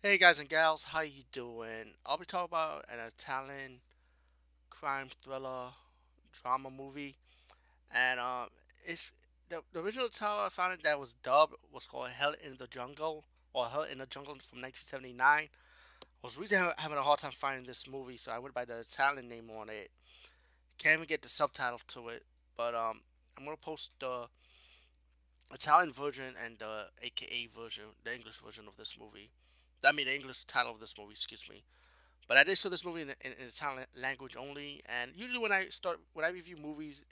Hey guys and gals, how you doing? I'll be talking about an Italian crime thriller drama movie, and um, it's the, the original title I found it that was dubbed was called Hell in the Jungle or Hell in the Jungle from 1979. I was really having a hard time finding this movie, so I went by the Italian name on it. Can't even get the subtitle to it, but um, I'm gonna post the Italian version and the AKA version, the English version of this movie. I mean, the English title of this movie, excuse me. But I did saw this movie in, in, in Italian language only, and usually when I start when I review movies,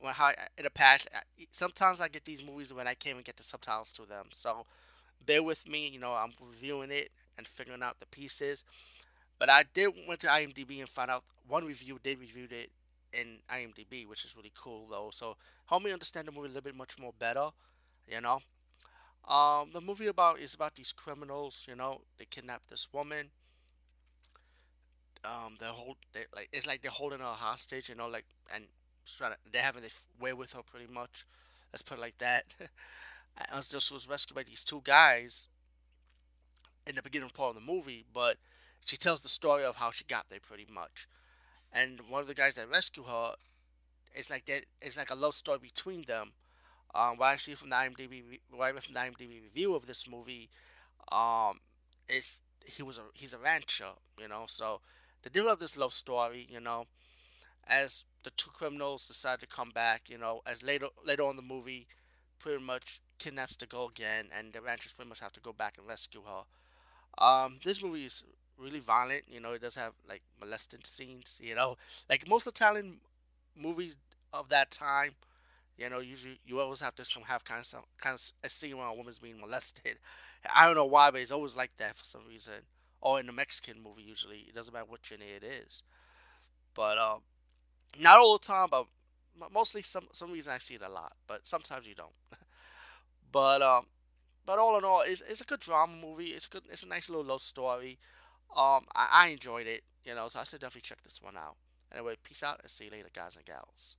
when how in the past, sometimes I get these movies when I can't even get the subtitles to them. So bear with me. You know, I'm reviewing it and figuring out the pieces. But I did went to IMDb and found out one review did reviewed it in IMDb, which is really cool though. So help me understand the movie a little bit much more better. You know, um, the movie about is about these criminals. You know, they kidnap this woman um they hold they like it's like they're holding her hostage, you know, like and trying to, they're having their way with her pretty much. Let's put it like that. so she was rescued by these two guys in the beginning part of the movie, but she tells the story of how she got there pretty much. And one of the guys that rescue her, it's like that. It's like a love story between them. Um, what I see from the IMDb, what I from the IMDb review of this movie, um, if he was a he's a rancher, you know, so the they develop this love story, you know, as the two criminals decide to come back, you know, as later later on the movie, pretty much kidnaps the girl again, and the ranchers pretty much have to go back and rescue her. Um, this movie is really violent, you know, it does have like molesting scenes, you know, like most Italian movies of that time. You know, usually you always have to some have kind of some kind of a scene where a woman's being molested. I don't know why, but it's always like that for some reason. Or in a Mexican movie, usually it doesn't matter what genre it is. But um, not all the time, but mostly some some reason I see it a lot. But sometimes you don't. but um, but all in all, it's, it's a good drama movie. It's good. It's a nice little love story. Um, I, I enjoyed it. You know, so I should definitely check this one out. Anyway, peace out and see you later, guys and gals.